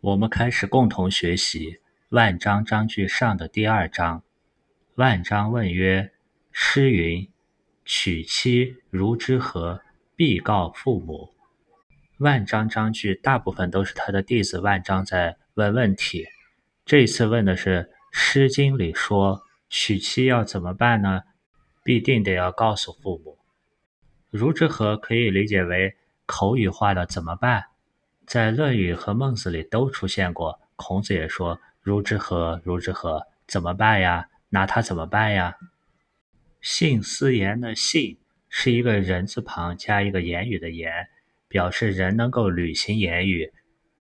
我们开始共同学习《万章章句上》的第二章。万章问曰：“诗云‘娶妻如之何？必告父母’。”万章章句大部分都是他的弟子万章在问问题。这次问的是《诗经》里说娶妻要怎么办呢？必定得要告诉父母。如之何可以理解为口语化的怎么办？在《论语》和《孟子》里都出现过，孔子也说：“如之何？如之何？怎么办呀？拿他怎么办呀？”信思言的“信”是一个人字旁加一个言语的“言”，表示人能够履行言语，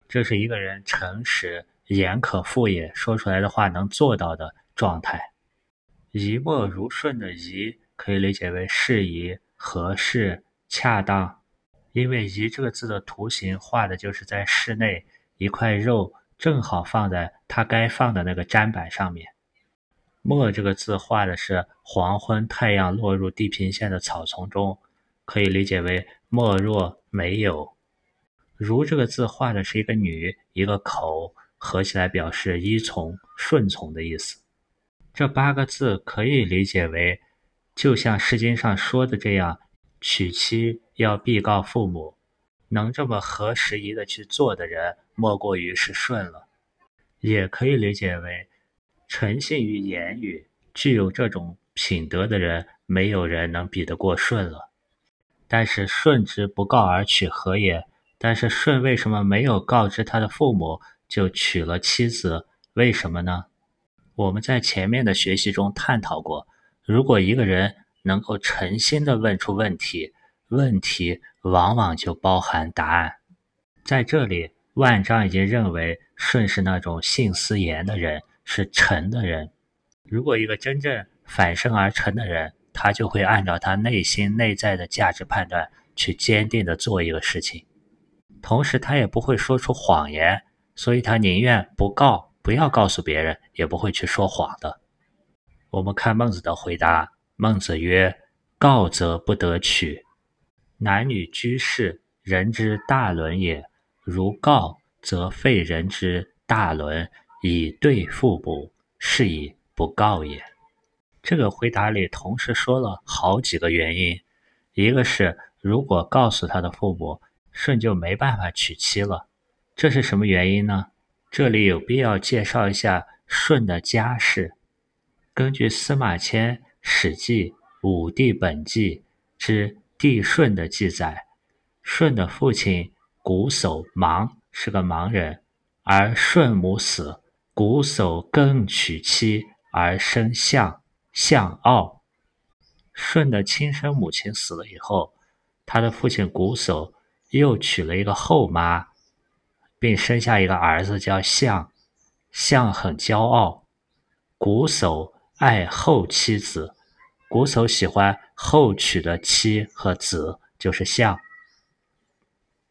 这是一个人诚实、言可复也，说出来的话能做到的状态。宜莫如顺的“宜”可以理解为适宜、合适、恰当。因为“宜”这个字的图形画的就是在室内一块肉，正好放在它该放的那个砧板上面。“没”这个字画的是黄昏，太阳落入地平线的草丛中，可以理解为没若没有。“如”这个字画的是一个女，一个口，合起来表示依从、顺从的意思。这八个字可以理解为，就像《诗经》上说的这样。娶妻要必告父母，能这么合时宜的去做的人，莫过于是顺了。也可以理解为，诚信于言语，具有这种品德的人，没有人能比得过舜了。但是舜之不告而娶何也？但是舜为什么没有告知他的父母就娶了妻子？为什么呢？我们在前面的学习中探讨过，如果一个人。能够诚心的问出问题，问题往往就包含答案。在这里，万章已经认为舜是那种信思言的人，是诚的人。如果一个真正反身而成的人，他就会按照他内心内在的价值判断去坚定的做一个事情，同时他也不会说出谎言，所以他宁愿不告，不要告诉别人，也不会去说谎的。我们看孟子的回答。孟子曰：“告则不得取。男女居士，人之大伦也。如告，则废人之大伦，以对父母，是以不告也。”这个回答里同时说了好几个原因。一个是，如果告诉他的父母，舜就没办法娶妻了。这是什么原因呢？这里有必要介绍一下舜的家世。根据司马迁。《史记·武帝本纪》之帝舜的记载，舜的父亲瞽叟盲是个盲人，而舜母死，瞽叟更娶妻而生象，象傲。舜的亲生母亲死了以后，他的父亲瞽叟又娶了一个后妈，并生下一个儿子叫象，象很骄傲，瞽叟。爱后妻子，瞽叟喜欢后娶的妻和子，就是相。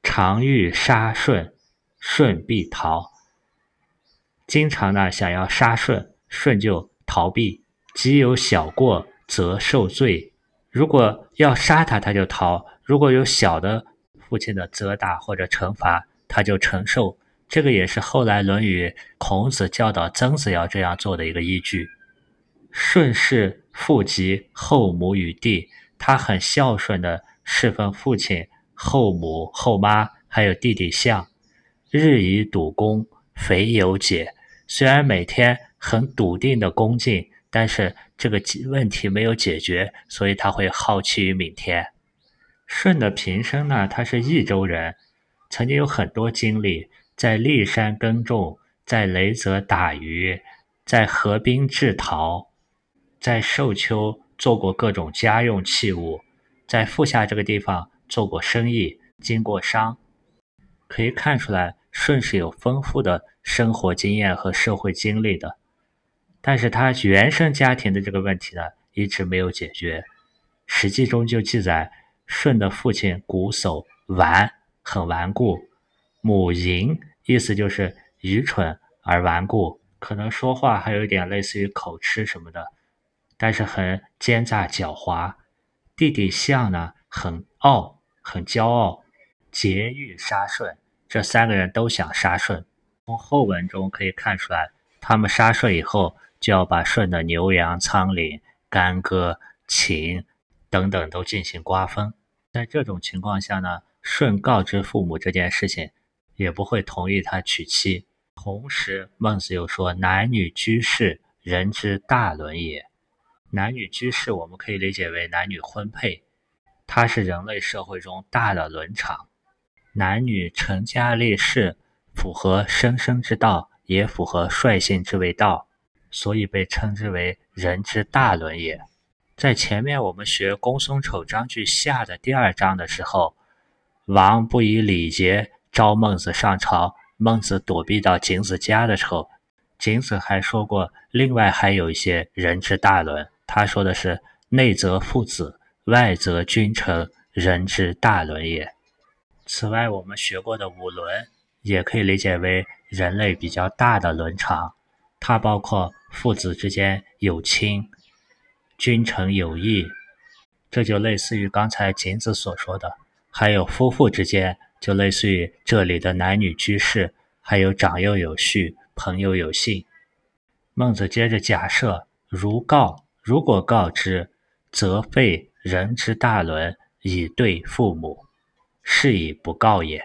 常欲杀舜，舜必逃。经常呢想要杀舜，舜就逃避。即有小过，则受罪。如果要杀他，他就逃；如果有小的父亲的责打或者惩罚，他就承受。这个也是后来《论语》孔子教导曾子要这样做的一个依据。舜是父及后母与弟，他很孝顺的侍奉父亲、后母、后妈，还有弟弟相。日以笃恭，肥有解。虽然每天很笃定的恭敬，但是这个问题没有解决，所以他会好奇于明天。舜的平生呢，他是益州人，曾经有很多经历，在骊山耕种，在雷泽打鱼，在河滨制陶。在寿丘做过各种家用器物，在富下这个地方做过生意，经过商，可以看出来舜是有丰富的生活经验和社会经历的。但是他原生家庭的这个问题呢，一直没有解决。《史记》中就记载，舜的父亲瞽叟顽，很顽固；母淫，意思就是愚蠢而顽固，可能说话还有一点类似于口吃什么的。但是很奸诈狡猾，弟弟相呢很傲，很骄傲，桀欲杀舜。这三个人都想杀舜。从后文中可以看出来，他们杀舜以后，就要把舜的牛羊、仓廪、干戈、禽等等都进行瓜分。在这种情况下呢，舜告知父母这件事情，也不会同意他娶妻。同时，孟子又说：“男女居士，人之大伦也。”男女居士，我们可以理解为男女婚配，它是人类社会中大的伦常。男女成家立室。符合生生之道，也符合率性之为道，所以被称之为人之大伦也。在前面我们学公孙丑章句下的第二章的时候，王不以礼节召孟子上朝，孟子躲避到景子家的时候，景子还说过，另外还有一些人之大伦。他说的是内则父子，外则君臣，人之大伦也。此外，我们学过的五伦。也可以理解为人类比较大的伦常，它包括父子之间有亲，君臣有义，这就类似于刚才景子所说的；还有夫妇之间，就类似于这里的男女居士；还有长幼有序，朋友有信。孟子接着假设：如告，如果告知，则废人之大伦以对父母，是以不告也。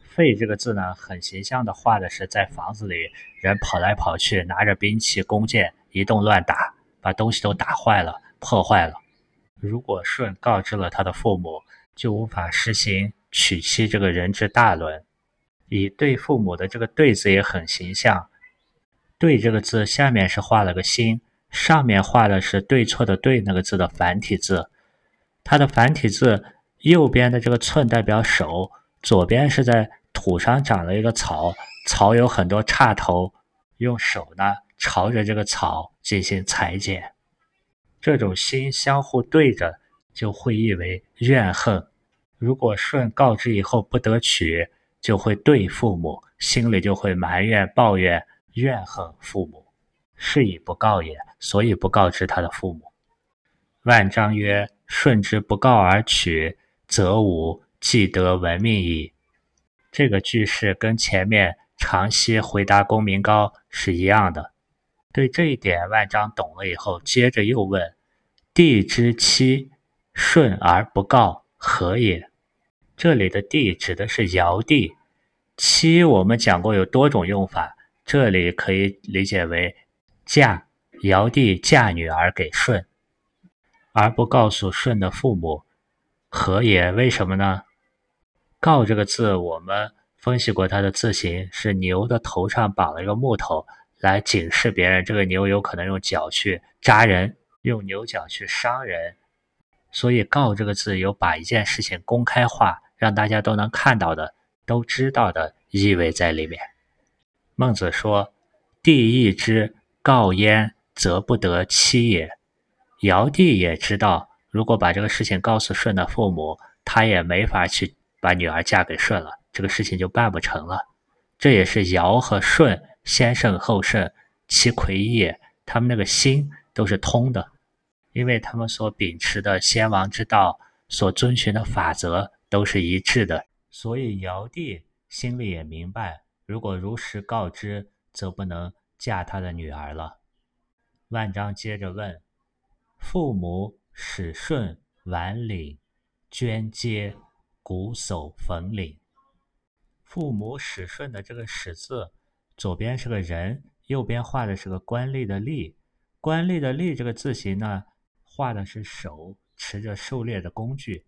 废这个字呢，很形象的画的是在房子里人跑来跑去，拿着兵器弓箭一动乱打，把东西都打坏了、破坏了。如果舜告知了他的父母，就无法实行娶妻这个人之大伦。以对父母的这个对字也很形象，对这个字下面是画了个心，上面画的是对错的对那个字的繁体字。它的繁体字右边的这个寸代表手，左边是在。土上长了一个草，草有很多叉头，用手呢朝着这个草进行裁剪。这种心相互对着，就会意为怨恨。如果舜告知以后不得娶，就会对父母，心里就会埋怨、抱怨、怨恨父母，是以不告也。所以不告知他的父母。万章曰：“舜之不告而取，则吾既得闻命矣。”这个句式跟前面长息回答公明高是一样的。对这一点，万章懂了以后，接着又问：“帝之妻顺而不告，何也？”这里的“帝”指的是尧帝，妻我们讲过有多种用法，这里可以理解为嫁。尧帝嫁女儿给舜，而不告诉舜的父母，何也？为什么呢？告这个字，我们分析过，它的字形是牛的头上绑了一个木头，来警示别人，这个牛有可能用脚去扎人，用牛角去伤人。所以“告”这个字有把一件事情公开化，让大家都能看到的、都知道的意味在里面。孟子说：“帝亦之告焉，则不得妻也。”尧帝也知道，如果把这个事情告诉舜的父母，他也没法去。把女儿嫁给舜了，这个事情就办不成了。这也是尧和舜先圣后圣，其魁也，他们那个心都是通的，因为他们所秉持的先王之道，所遵循的法则都是一致的。所以尧帝心里也明白，如果如实告知，则不能嫁他的女儿了。万章接着问：父母使舜晚领，捐阶。鼓叟冯领，父母始顺的这个始字，左边是个人，右边画的是个官吏的吏。官吏的吏这个字形呢，画的是手持着狩猎的工具，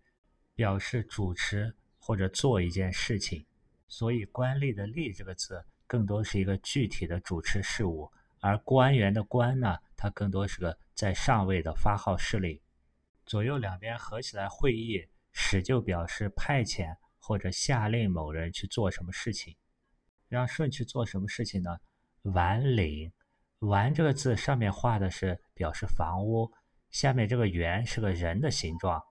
表示主持或者做一件事情。所以官吏的吏这个字，更多是一个具体的主持事务，而官员的官呢，它更多是个在上位的发号施令。左右两边合起来会议。使就表示派遣或者下令某人去做什么事情，让舜去做什么事情呢？完领，完这个字上面画的是表示房屋，下面这个圆是个人的形状。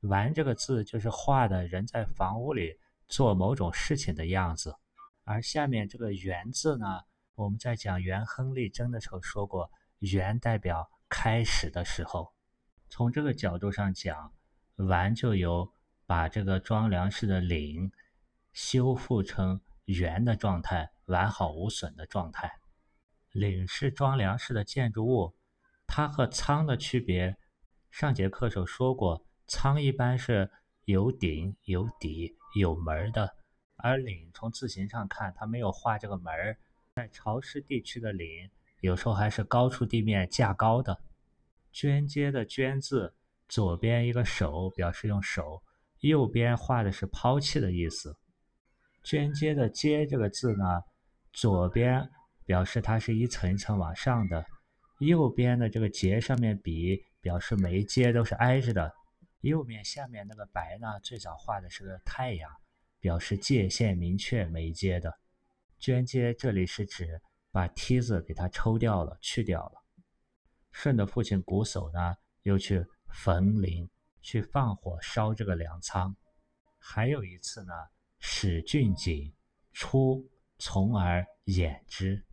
完这个字就是画的人在房屋里做某种事情的样子，而下面这个圆字呢，我们在讲元亨利贞的时候说过，元代表开始的时候。从这个角度上讲。完就有把这个装粮食的领修复成圆的状态，完好无损的状态。岭是装粮食的建筑物，它和仓的区别，上节课时候说过，仓一般是有顶、有底、有门的，而岭从字形上看，它没有画这个门儿。在潮湿地区的岭，有时候还是高出地面、架高的。捐阶的捐字，左边一个手表示用手，右边画的是抛弃的意思。捐阶的阶这个字呢，左边。表示它是一层一层往上的，右边的这个节上面笔表示每一阶都是挨着的。右面下面那个白呢，最早画的是个太阳，表示界限明确每一阶的。捐阶这里是指把梯子给它抽掉了，去掉了。舜的父亲瞽叟呢，又去焚陵，去放火烧这个粮仓。还有一次呢，使郡景出，从而掩之。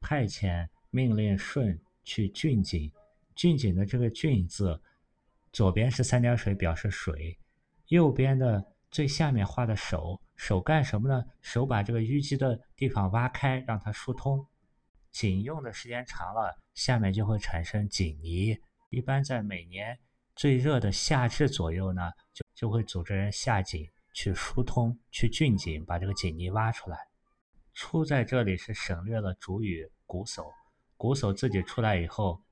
派遣命令舜去郡井，郡井的这个郡字，左边是三点水表示水，右边的最下面画的手，手干什么呢？手把这个淤积的地方挖开，让它疏通。井用的时间长了，下面就会产生井泥。一般在每年最热的夏至左右呢，就就会组织人下井去疏通，去浚井把这个井泥挖出来。出在这里是省略了主语瞽叟，瞽叟自己出来以后，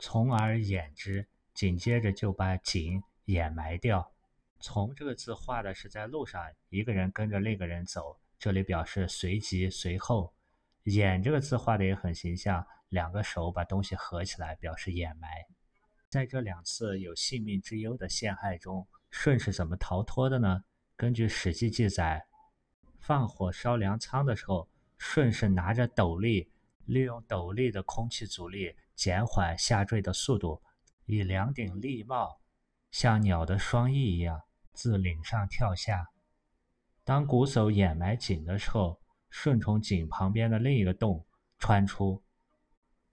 从而掩之，紧接着就把井掩埋掉。从这个字画的是在路上，一个人跟着另一个人走，这里表示随即随后。掩这个字画的也很形象，两个手把东西合起来，表示掩埋。在这两次有性命之忧的陷害中，舜是怎么逃脱的呢？根据《史记》记载。放火烧粮仓的时候，舜是拿着斗笠，利用斗笠的空气阻力减缓下坠的速度，以两顶笠帽像鸟的双翼一样自岭上跳下。当瞽叟掩埋井的时候，舜从井旁边的另一个洞穿出。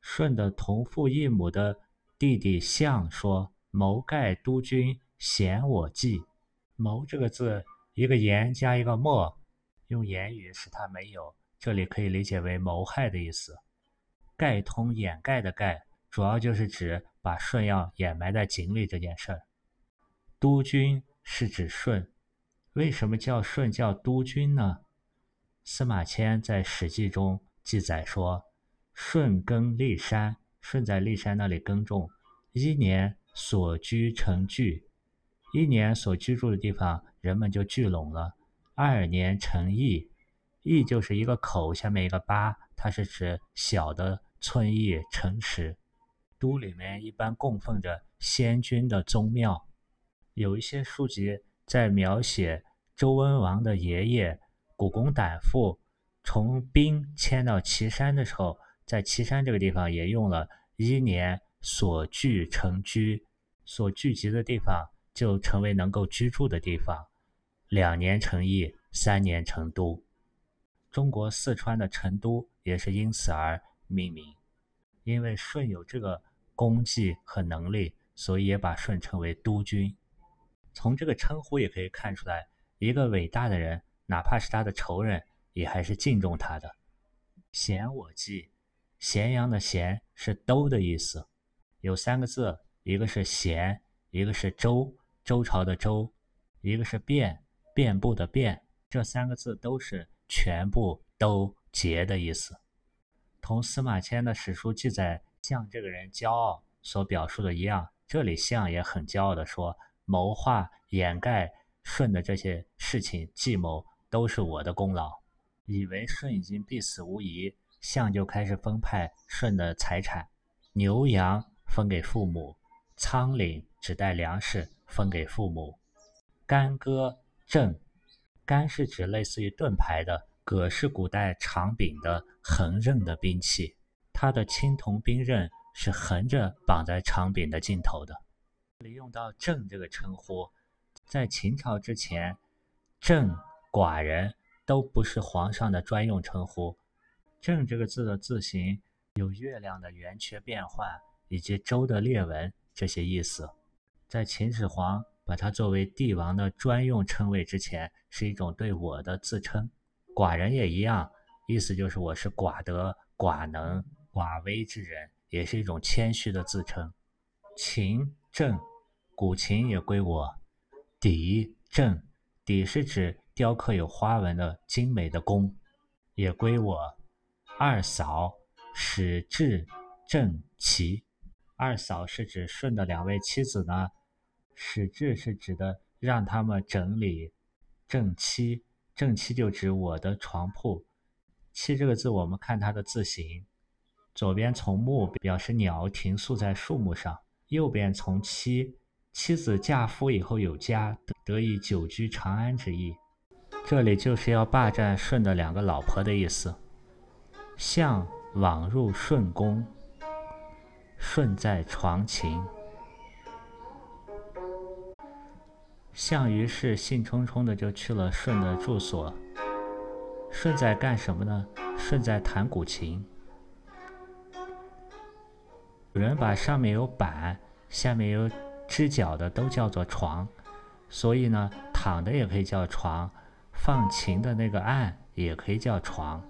舜的同父异母的弟弟象说：“谋盖督军，嫌我计。”谋这个字，一个言加一个莫。用言语使他没有，这里可以理解为谋害的意思。盖通掩盖的盖，主要就是指把舜要掩埋在井里这件事儿。督军是指舜，为什么叫舜叫督军呢？司马迁在《史记》中记载说，舜耕骊山，舜在骊山那里耕种，一年所居成聚，一年所居住的地方人们就聚拢了。二年成邑，邑就是一个口下面一个八，它是指小的村邑城池。都里面一般供奉着先君的宗庙。有一些书籍在描写周文王的爷爷古公胆父从兵迁到岐山的时候，在岐山这个地方也用了一年所聚成居，所聚集的地方就成为能够居住的地方。两年成邑，三年成都。中国四川的成都也是因此而命名，因为舜有这个功绩和能力，所以也把舜称为都君。从这个称呼也可以看出来，一个伟大的人，哪怕是他的仇人，也还是敬重他的。咸我记，咸阳的咸是都的意思，有三个字，一个是咸，一个是周，周朝的周，一个是变。遍布的遍，这三个字都是全部都结的意思，同司马迁的史书记载项这个人骄傲所表述的一样。这里项也很骄傲的说：“谋划掩盖舜的这些事情计谋都是我的功劳。”以为舜已经必死无疑，项就开始分派舜的财产，牛羊分给父母，仓廪只带粮食分给父母，干戈。正，干是指类似于盾牌的，戈是古代长柄的横刃的兵器，它的青铜兵刃是横着绑在长柄的尽头的。这里用到正这个称呼，在秦朝之前，正寡人都不是皇上的专用称呼。正这个字的字形有月亮的圆缺变换以及周的裂纹这些意思，在秦始皇。把它作为帝王的专用称谓之前，是一种对我的自称。寡人也一样，意思就是我是寡德、寡能、寡威之人，也是一种谦虚的自称。秦正，古琴也归我。底正，底是指雕刻有花纹的精美的弓，也归我。二嫂使至正齐，二嫂是指舜的两位妻子呢，使至是指的让他们整理正妻，正妻就指我的床铺。妻这个字，我们看它的字形，左边从木表示鸟停宿在树木上。右边从妻，妻子嫁夫以后有家，得以久居长安之意。这里就是要霸占舜的两个老婆的意思。相往入舜宫，舜在床琴。项羽是兴冲冲的就去了舜的住所。舜在干什么呢？舜在弹古琴。有人把上面有板、下面有支脚的都叫做床，所以呢，躺的也可以叫床，放琴的那个案也可以叫床。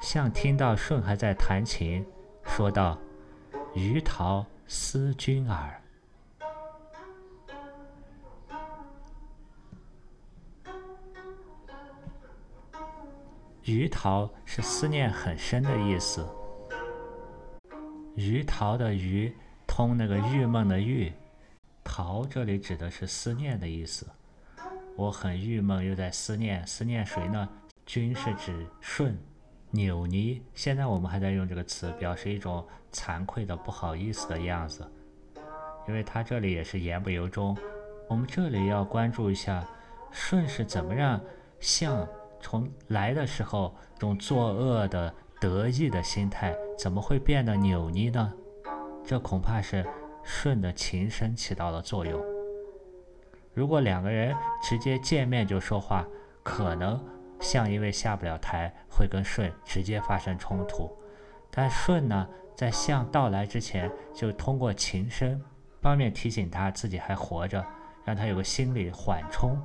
像听到舜还在弹琴，说道：“余陶思君耳。”鱼桃是思念很深的意思。鱼桃的鱼通那个郁闷的郁，桃这里指的是思念的意思。我很郁闷，又在思念，思念谁呢？君是指舜。扭捏，现在我们还在用这个词，表示一种惭愧的、不好意思的样子。因为他这里也是言不由衷。我们这里要关注一下，舜是怎么让象。从来的时候，这种作恶的得意的心态，怎么会变得扭捏呢？这恐怕是舜的琴声起到了作用。如果两个人直接见面就说话，可能象因为下不了台，会跟舜直接发生冲突。但舜呢，在象到来之前，就通过琴声，方面提醒他自己还活着，让他有个心理缓冲。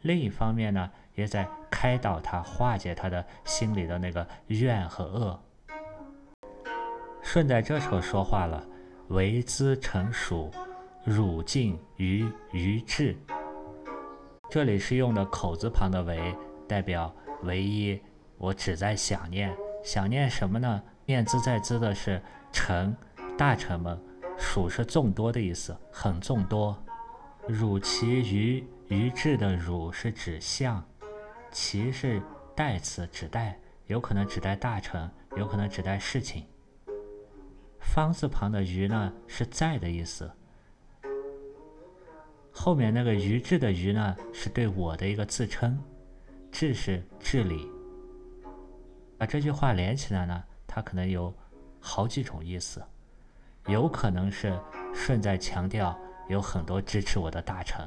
另一方面呢，也在开导他，化解他的心里的那个怨和恶。舜在这时候说话了：“唯兹成蜀，汝敬于于至。”这里是用的口字旁的“唯”，代表唯一。我只在想念，想念什么呢？念兹在兹的是臣，大臣们；蜀是众多的意思，很众多。汝其于。于志的汝是指相，其是代词，指代，有可能指代大臣，有可能指代事情。方字旁的于呢，是在的意思。后面那个于志的于呢，是对我的一个自称，治是治理。把这句话连起来呢，它可能有好几种意思，有可能是顺在强调有很多支持我的大臣。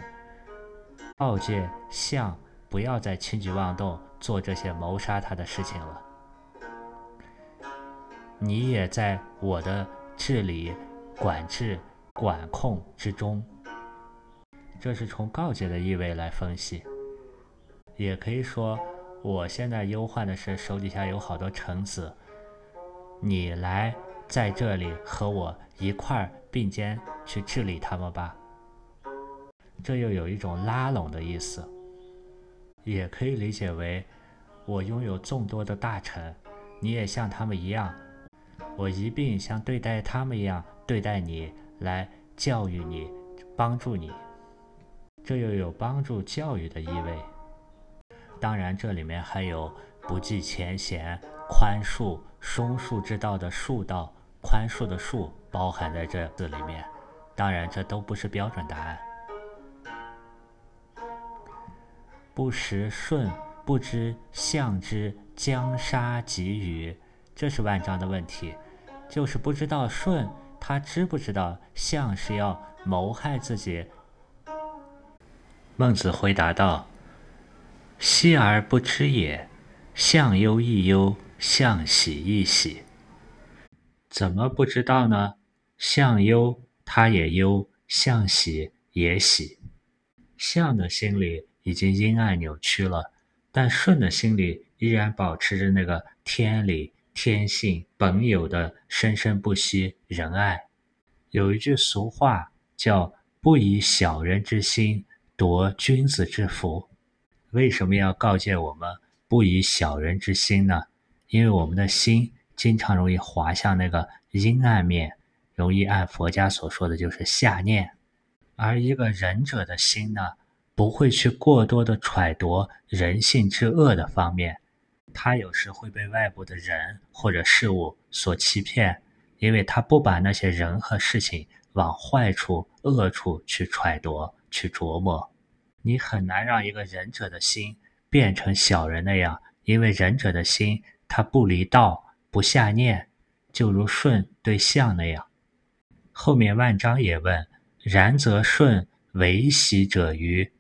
告诫相不要再轻举妄动做这些谋杀他的事情了。你也在我的治理、管制、管控之中。这是从告诫的意味来分析。也可以说，我现在忧患的是手底下有好多臣子，你来在这里和我一块儿并肩去治理他们吧。这又有一种拉拢的意思，也可以理解为，我拥有众多的大臣，你也像他们一样，我一并像对待他们一样对待你，来教育你，帮助你。这又有帮助教育的意味。当然，这里面还有不计前嫌、宽恕、松树之道的恕道，宽恕的恕包含在这字里面。当然，这都不是标准答案。不识舜，不知相之将杀给予，这是万章的问题，就是不知道舜他知不知道相是要谋害自己。孟子回答道：“昔而不知也，相忧亦忧，相喜亦喜。”怎么不知道呢？相忧他也忧，相喜也喜。相的心里已经阴暗扭曲了，但顺的心里依然保持着那个天理、天性本有的生生不息仁爱。有一句俗话叫“不以小人之心夺君子之福”。为什么要告诫我们不以小人之心呢？因为我们的心经常容易滑向那个阴暗面，容易按佛家所说的就是下念。而一个仁者的心呢，不会去过多的揣度人性之恶的方面，他有时会被外部的人或者事物所欺骗，因为他不把那些人和事情往坏处、恶处去揣度、去琢磨。你很难让一个仁者的心变成小人那样，因为仁者的心他不离道、不下念，就如舜对象那样。后面万章也问。然则舜为喜者愚，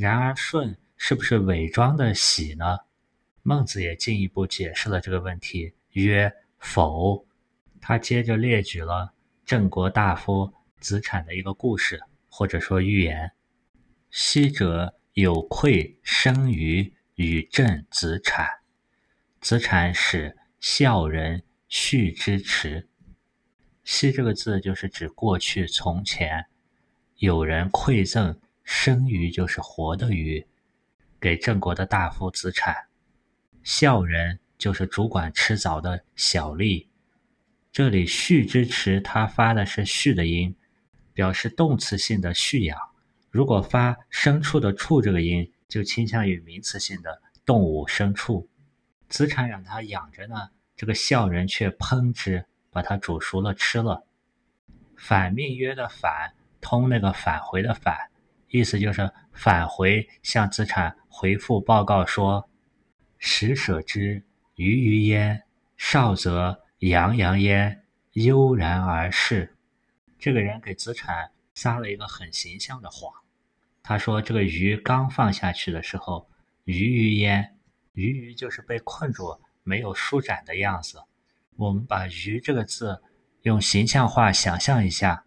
然而舜是不是伪装的喜呢？孟子也进一步解释了这个问题，曰：否。他接着列举了郑国大夫子产的一个故事，或者说寓言。昔者有愧生于与郑子产，子产使孝人续之池。昔这个字就是指过去从前。有人馈赠生鱼，就是活的鱼，给郑国的大夫子产。孝人就是主管吃枣的小吏。这里畜之池，它发的是畜的音，表示动词性的蓄养。如果发牲畜的畜这个音，就倾向于名词性的动物牲畜。子产让他养着呢，这个孝人却烹之，把它煮熟了吃了。反命曰的反。通那个返回的返，意思就是返回向子产回复报告说：“食舍之鱼鱼焉，少则洋洋焉，悠然而逝。”这个人给子产撒了一个很形象的谎。他说：“这个鱼刚放下去的时候，鱼鱼焉，鱼鱼就是被困住没有舒展的样子。我们把‘鱼’这个字用形象化想象一下。”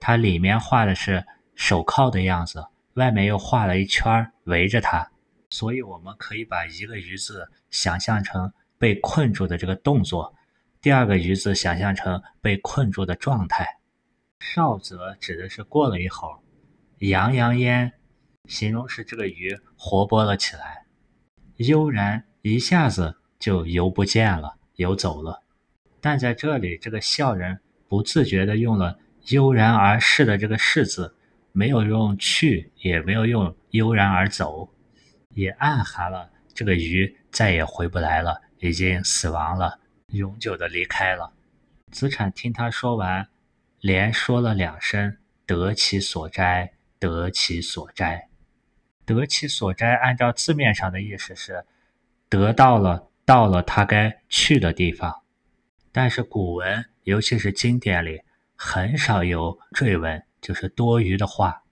它里面画的是手铐的样子，外面又画了一圈围着它，所以我们可以把一个“鱼”字想象成被困住的这个动作，第二个“鱼”字想象成被困住的状态。少则指的是过了一会儿，洋洋焉形容是这个鱼活泼了起来，悠然一下子就游不见了，游走了。但在这里，这个笑人不自觉地用了。悠然而逝的这个“逝”字，没有用去，也没有用悠然而走，也暗含了这个鱼再也回不来了，已经死亡了，永久的离开了。子产听他说完，连说了两声“得其所哉，得其所哉，得其所哉”。按照字面上的意思是得到了，到了他该去的地方。但是古文，尤其是经典里。很少有赘文，就是多余的话。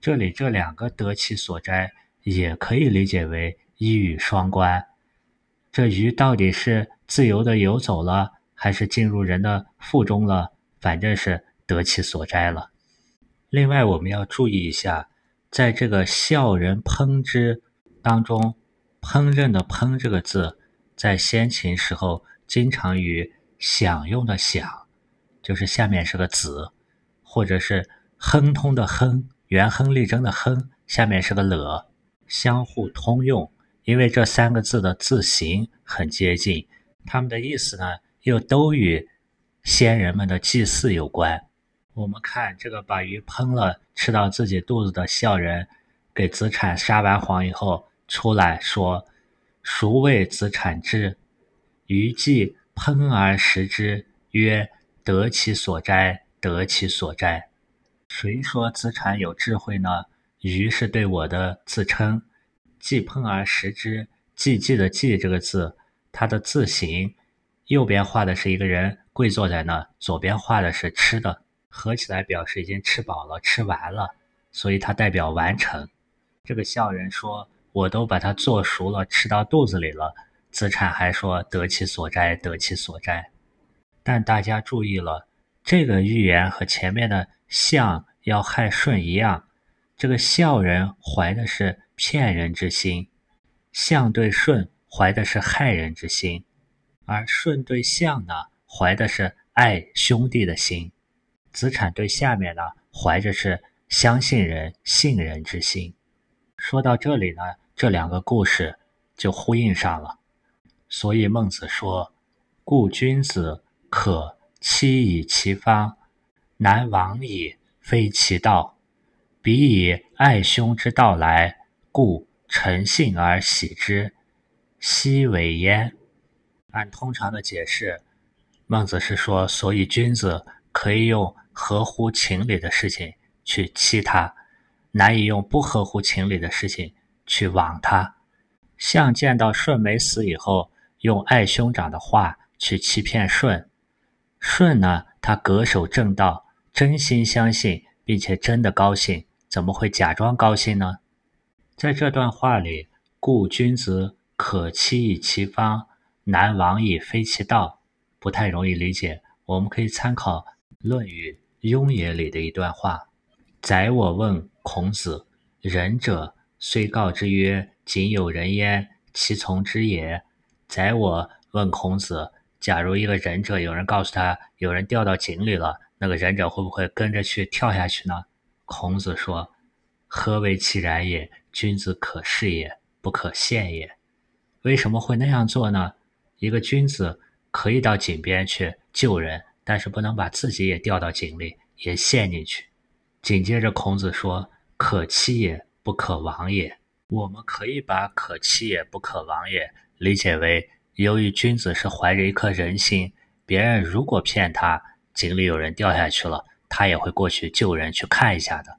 这里这两个得其所摘，也可以理解为一语双关。这鱼到底是自由的游走了，还是进入人的腹中了？反正是得其所摘了。另外，我们要注意一下，在这个笑人烹之当中，烹饪的烹这个字，在先秦时候经常与享用的享。就是下面是个子，或者是亨通的亨，元亨利贞的亨，下面是个了，相互通用。因为这三个字的字形很接近，它们的意思呢又都与先人们的祭祀有关。我们看这个把鱼烹了吃到自己肚子的孝人，给子产撒完谎以后出来说：“孰谓子产之？鱼既烹而食之，曰。”得其所摘，得其所摘。谁说子产有智慧呢？鱼是对我的自称。既烹而食之，寂寂的寂这个字，它的字形，右边画的是一个人跪坐在那，左边画的是吃的，合起来表示已经吃饱了，吃完了，所以它代表完成。这个孝人说：“我都把它做熟了，吃到肚子里了。”子产还说：“得其所斋，得其所斋。”但大家注意了，这个预言和前面的象要害舜一样，这个孝人怀的是骗人之心，象对舜怀的是害人之心，而舜对象呢，怀的是爱兄弟的心。子产对下面呢，怀着是相信人、信人之心。说到这里呢，这两个故事就呼应上了。所以孟子说：“故君子。”可期以其方，难往矣，非其道。彼以爱兄之道来，故诚信而喜之，奚为焉？按通常的解释，孟子是说，所以君子可以用合乎情理的事情去欺他，难以用不合乎情理的事情去枉他。像见到舜没死以后，用爱兄长的话去欺骗舜。舜呢，他恪守正道，真心相信，并且真的高兴，怎么会假装高兴呢？在这段话里，“故君子可欺以其方，难往矣，非其道”，不太容易理解。我们可以参考《论语·雍也》里的一段话：“宰我问孔子，仁者虽告之曰：‘仅有人焉，其从之也？’宰我问孔子。”假如一个忍者有人告诉他有人掉到井里了，那个忍者会不会跟着去跳下去呢？孔子说：“何为其然也？君子可视也，不可陷也。”为什么会那样做呢？一个君子可以到井边去救人，但是不能把自己也掉到井里，也陷进去。紧接着孔子说：“可欺也，不可亡也。”我们可以把“可欺也，不可亡也”理解为。由于君子是怀着一颗人心，别人如果骗他井里有人掉下去了，他也会过去救人去看一下的。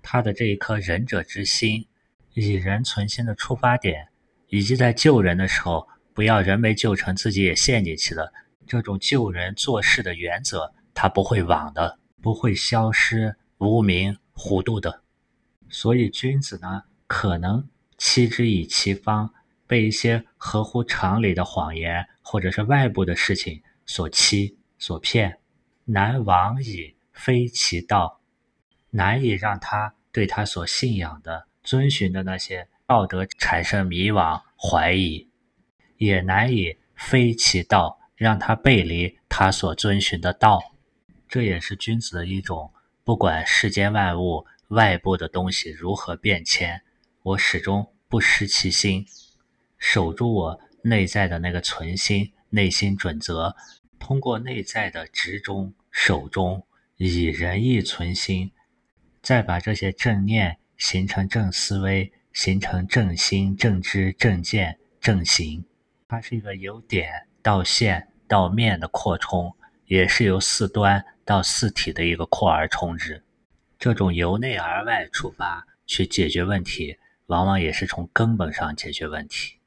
他的这一颗仁者之心，以人存心的出发点，以及在救人的时候不要人没救成自己也陷进去的这种救人做事的原则，他不会枉的，不会消失、无名、糊涂的。所以君子呢，可能欺之以其方。被一些合乎常理的谎言，或者是外部的事情所欺、所骗，难往矣，非其道，难以让他对他所信仰的、遵循的那些道德产生迷惘、怀疑，也难以非其道，让他背离他所遵循的道。这也是君子的一种，不管世间万物外部的东西如何变迁，我始终不失其心。守住我内在的那个存心、内心准则，通过内在的执中守中，以仁义存心，再把这些正念形成正思维，形成正心、正知、正见、正行。它是一个由点到线到面的扩充，也是由四端到四体的一个扩而充之。这种由内而外出发去解决问题，往往也是从根本上解决问题。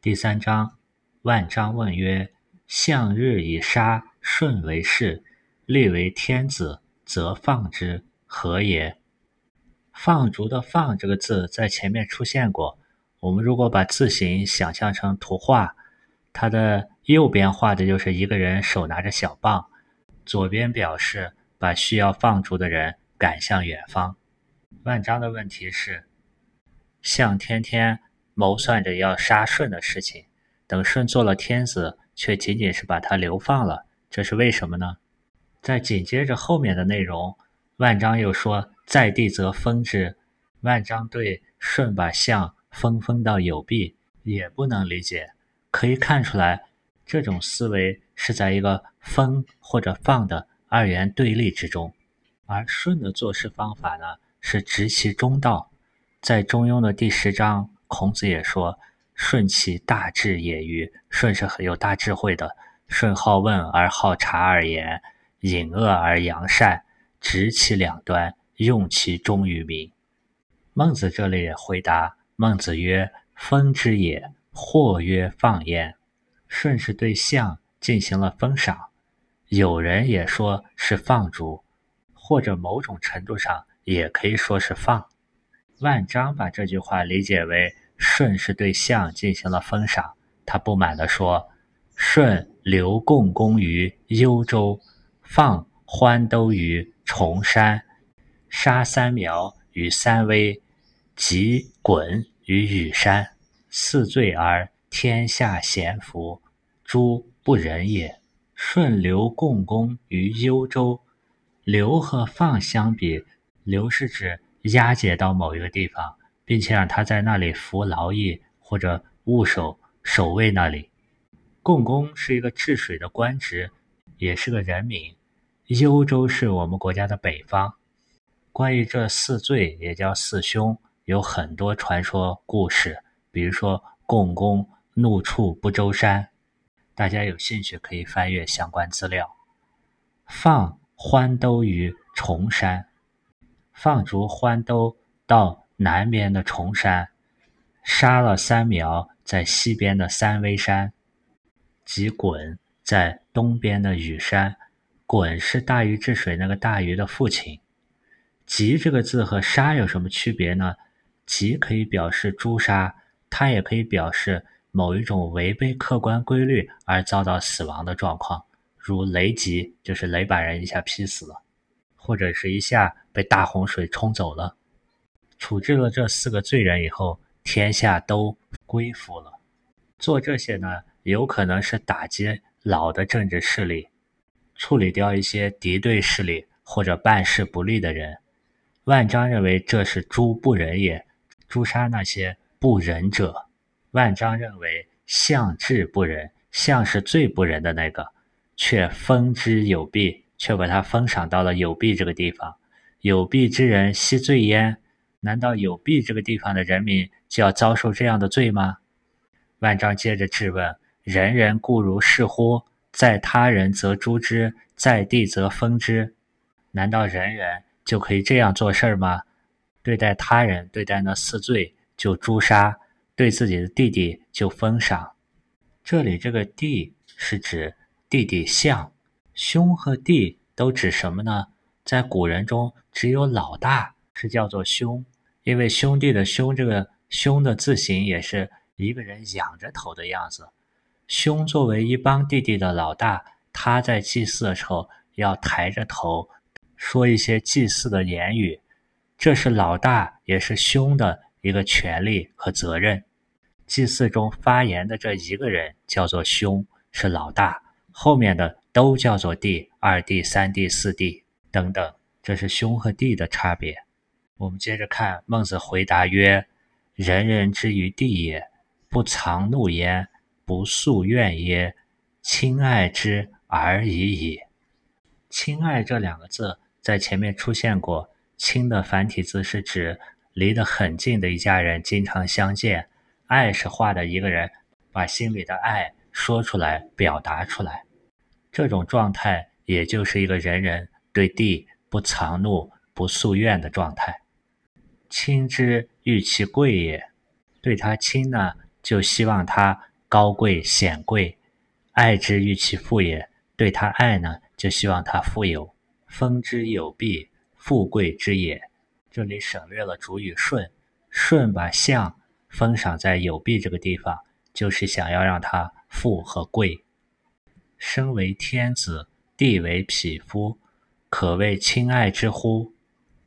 第三章，万章问曰：“向日以杀舜为士，立为天子，则放之，何也？”放逐的“放”这个字在前面出现过。我们如果把字形想象成图画，它的右边画的就是一个人手拿着小棒，左边表示把需要放逐的人赶向远方。万章的问题是：向天天。谋算着要杀舜的事情，等舜做了天子，却仅仅是把他流放了，这是为什么呢？在紧接着后面的内容，万章又说：“在地则封之。”万章对舜把相封封到有弊也不能理解，可以看出来，这种思维是在一个封或者放的二元对立之中，而舜的做事方法呢，是执其中道，在《中庸》的第十章。孔子也说：“舜其大智也于舜是很有大智慧的。舜好问而好察而言，隐恶而扬善，执其两端，用其中于民。”孟子这里也回答：“孟子曰：‘封之也，或曰放焉。’舜是对象进行了封赏，有人也说是放逐，或者某种程度上也可以说是放。”万章把这句话理解为舜是对象进行了封赏，他不满地说：“舜留共工于幽州，放欢兜于崇山，杀三苗于三危，及鲧于羽山。四罪而天下咸服，诸不仁也。舜留共工于幽州，留和放相比，留是指押解到某一个地方，并且让他在那里服劳役或者务守守卫那里。共工是一个治水的官职，也是个人名。幽州是我们国家的北方。关于这四罪，也叫四凶，有很多传说故事。比如说，共工怒触不周山，大家有兴趣可以翻阅相关资料。放欢兜于崇山，放逐欢兜到南边的崇山，杀了三苗在西边的三危山。及鲧在东边的羽山，鲧是大禹治水那个大禹的父亲。及这个字和杀有什么区别呢？及可以表示诛杀，它也可以表示某一种违背客观规律而遭到死亡的状况，如雷击，就是雷把人一下劈死了，或者是一下被大洪水冲走了。处置了这四个罪人以后，天下都归服了。做这些呢？有可能是打击老的政治势力，处理掉一些敌对势力或者办事不力的人。万章认为这是诛不仁也，诛杀那些不仁者。万章认为相治不仁，相是最不仁的那个，却封之有弊，却把他封赏到了有弊这个地方。有弊之人悉罪焉？难道有弊这个地方的人民就要遭受这样的罪吗？万章接着质问。人人固如是乎？在他人则诛之，在地则封之。难道人人就可以这样做事儿吗？对待他人，对待那四罪就诛杀；对自己的弟弟就封赏。这里这个弟是指弟弟相，兄和弟都指什么呢？在古人中，只有老大是叫做兄，因为兄弟的兄这个兄的字形也是一个人仰着头的样子。兄作为一帮弟弟的老大，他在祭祀的时候要抬着头说一些祭祀的言语，这是老大也是兄的一个权利和责任。祭祀中发言的这一个人叫做兄，是老大，后面的都叫做弟、二弟、三弟、四弟等等，这是兄和弟的差别。我们接着看孟子回答曰：“人人之于弟也，不藏怒焉。”不诉怨耶？亲爱之而已矣。亲爱这两个字在前面出现过。亲的繁体字是指离得很近的一家人经常相见。爱是画的一个人把心里的爱说出来，表达出来。这种状态也就是一个人人对地不藏怒、不诉怨的状态。亲之欲其贵也，对他亲呢，就希望他。高贵显贵，爱之欲其富也。对他爱呢，就希望他富有。封之有弊，富贵之也。这里省略了主语舜，舜把相封赏在有弊这个地方，就是想要让他富和贵。身为天子，地为匹夫，可谓亲爱之乎？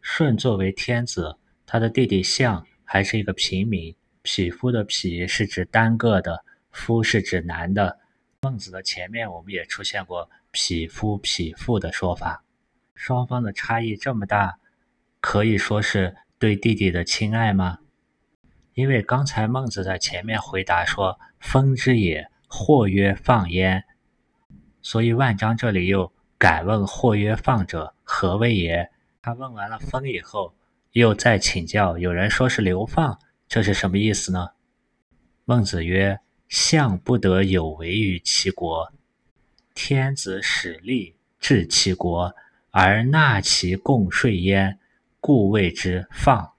舜作为天子，他的弟弟象还是一个平民。匹夫的匹是指单个的。夫是指男的，孟子的前面我们也出现过匹夫匹妇的说法，双方的差异这么大，可以说是对弟弟的亲爱吗？因为刚才孟子在前面回答说“风之也”，或曰“放焉”，所以万章这里又敢问“或曰放者何谓也”？他问完了“封”以后，又再请教，有人说是流放，这是什么意思呢？孟子曰。相不得有为于其国，天子使吏治其国，而纳其贡税焉，故谓之放。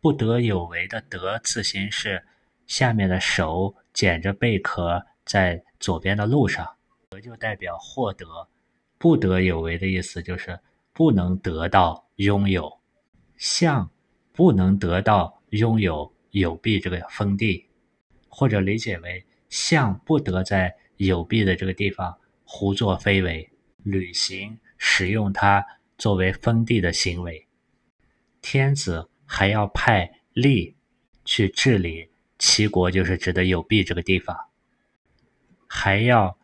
不得有为的得字形是下面的手捡着贝壳在左边的路上，得就代表获得，不得有为的意思就是不能得到拥有，相不能得到拥有有弊这个封地。或者理解为相不得在有弊的这个地方胡作非为，履行使用它作为封地的行为。天子还要派吏去治理齐国，就是指的有弊这个地方，还要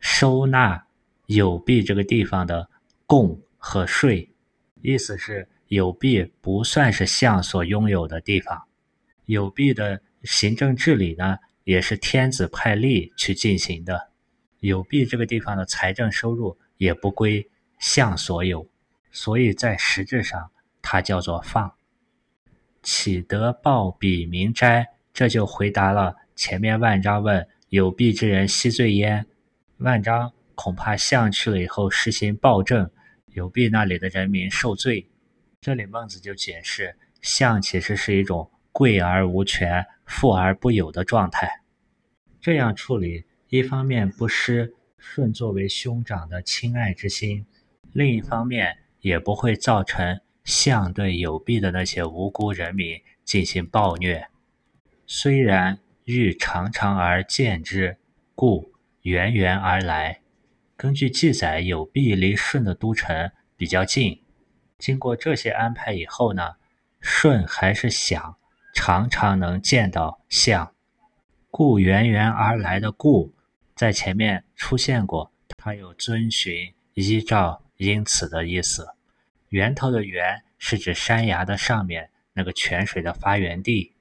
收纳有弊这个地方的贡和税，意思是有弊不算是相所拥有的地方，有弊的行政治理呢？也是天子派吏去进行的，有弊这个地方的财政收入也不归相所有，所以在实质上它叫做放。岂得报彼民斋？这就回答了前面万章问有弊之人息罪焉。万章恐怕相去了以后实行暴政，有弊那里的人民受罪。这里孟子就解释，相其实是一种贵而无权、富而不有的状态。这样处理，一方面不失舜作为兄长的亲爱之心，另一方面也不会造成相对有弊的那些无辜人民进行暴虐。虽然欲长长而见之，故源源而来。根据记载，有弊离舜的都城比较近。经过这些安排以后呢，舜还是想常常能见到象。故源源而来的故，在前面出现过，它有遵循、依照、因此的意思。源头的源是指山崖的上面那个泉水的发源地，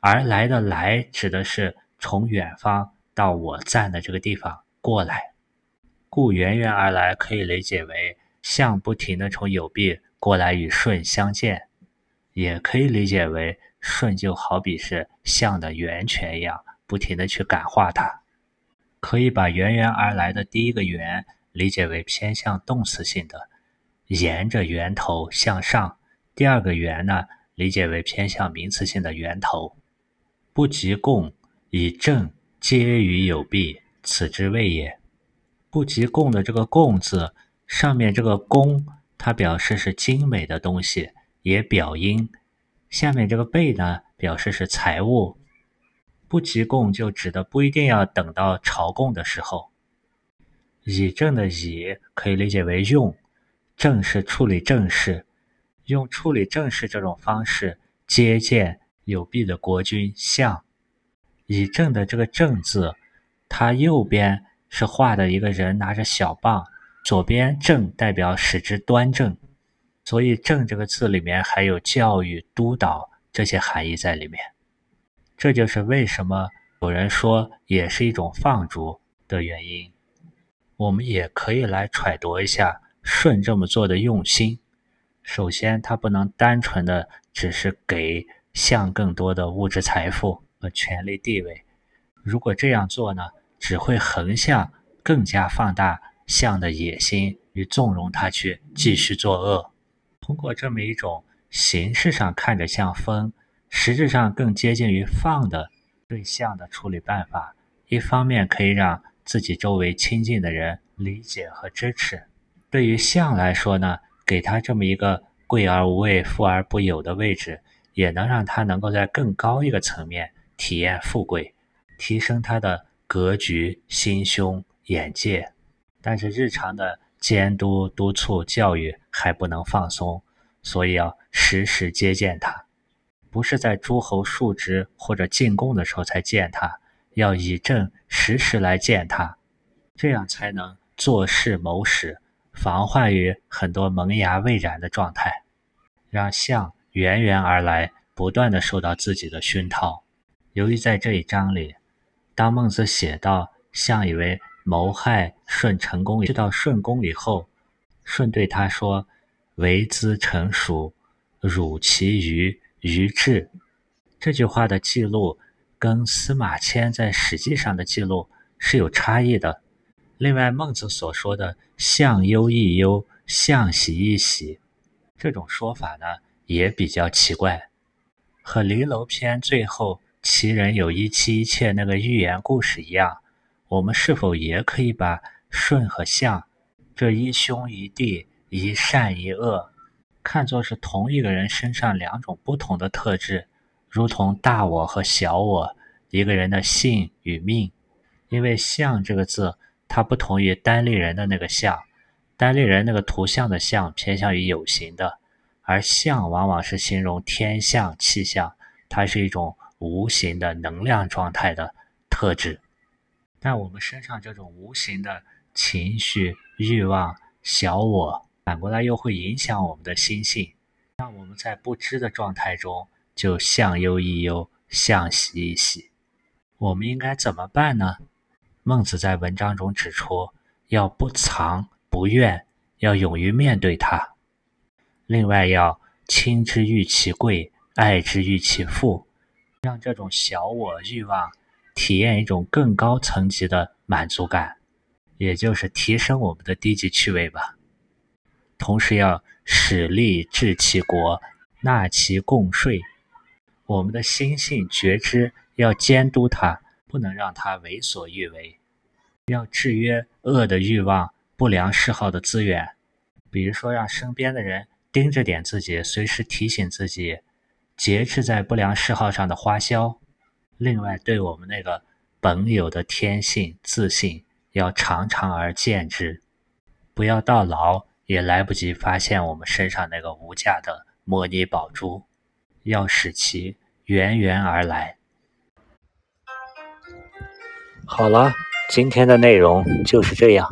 而来的来指的是从远方到我站的这个地方过来。故源源而来可以理解为象不停的从有壁过来与舜相见，也可以理解为舜就好比是象的源泉一样。不停的去感化它，可以把源源而来的第一个源理解为偏向动词性的，沿着源头向上；第二个源呢，理解为偏向名词性的源头。不及共以正皆于有弊，此之谓也。不及共的这个共字上面这个公，它表示是精美的东西，也表音；下面这个贝呢，表示是财物。不及贡就指的不一定要等到朝贡的时候。以政的以可以理解为用，正是处理政事，用处理政事这种方式接见有弊的国君相。以正的这个正字，它右边是画的一个人拿着小棒，左边正代表使之端正，所以正这个字里面还有教育、督导这些含义在里面。这就是为什么有人说也是一种放逐的原因。我们也可以来揣度一下舜这么做的用心。首先，他不能单纯的只是给象更多的物质财富和权力地位。如果这样做呢，只会横向更加放大象的野心与纵容他去继续作恶。通过这么一种形式上看着像封。实质上更接近于放的对象的处理办法，一方面可以让自己周围亲近的人理解和支持；对于象来说呢，给他这么一个贵而无畏、富而不有的位置，也能让他能够在更高一个层面体验富贵，提升他的格局、心胸、眼界。但是日常的监督、督促、教育还不能放松，所以要时时接见他。不是在诸侯述职或者进贡的时候才见他，要以正时时来见他，这样才能做事谋始，防患于很多萌芽未然的状态，让相源源而来，不断的受到自己的熏陶。由于在这一章里，当孟子写到相以为谋害舜成功，知道舜功以后，舜对他说：“为兹成熟，汝其余。”于志这句话的记录跟司马迁在《史记》上的记录是有差异的。另外，孟子所说的“相忧亦忧，相喜亦喜”这种说法呢，也比较奇怪，和《离楼篇》最后“其人有一妻一妾”那个寓言故事一样。我们是否也可以把舜和相这一兄一弟、一善一恶？看作是同一个人身上两种不同的特质，如同大我和小我，一个人的性与命。因为“相”这个字，它不同于单立人的那个“相”，单立人那个图像的“相”偏向于有形的，而“相”往往是形容天象气象，它是一种无形的能量状态的特质。但我们身上这种无形的情绪、欲望、小我，反过来又会影响我们的心性，让我们在不知的状态中就向忧亦忧，向喜亦喜。我们应该怎么办呢？孟子在文章中指出，要不藏不怨，要勇于面对它。另外，要亲之欲其贵，爱之欲其富，让这种小我欲望体验一种更高层级的满足感，也就是提升我们的低级趣味吧。同时，要使力治其国，纳其贡税。我们的心性觉知要监督它，不能让它为所欲为。要制约恶的欲望、不良嗜好的资源，比如说让身边的人盯着点自己，随时提醒自己，节制在不良嗜好上的花销。另外，对我们那个本有的天性自信，要常常而见之，不要到老也来不及发现我们身上那个无价的模拟宝珠，要使其源源而来。好了。今天的内容就是这样。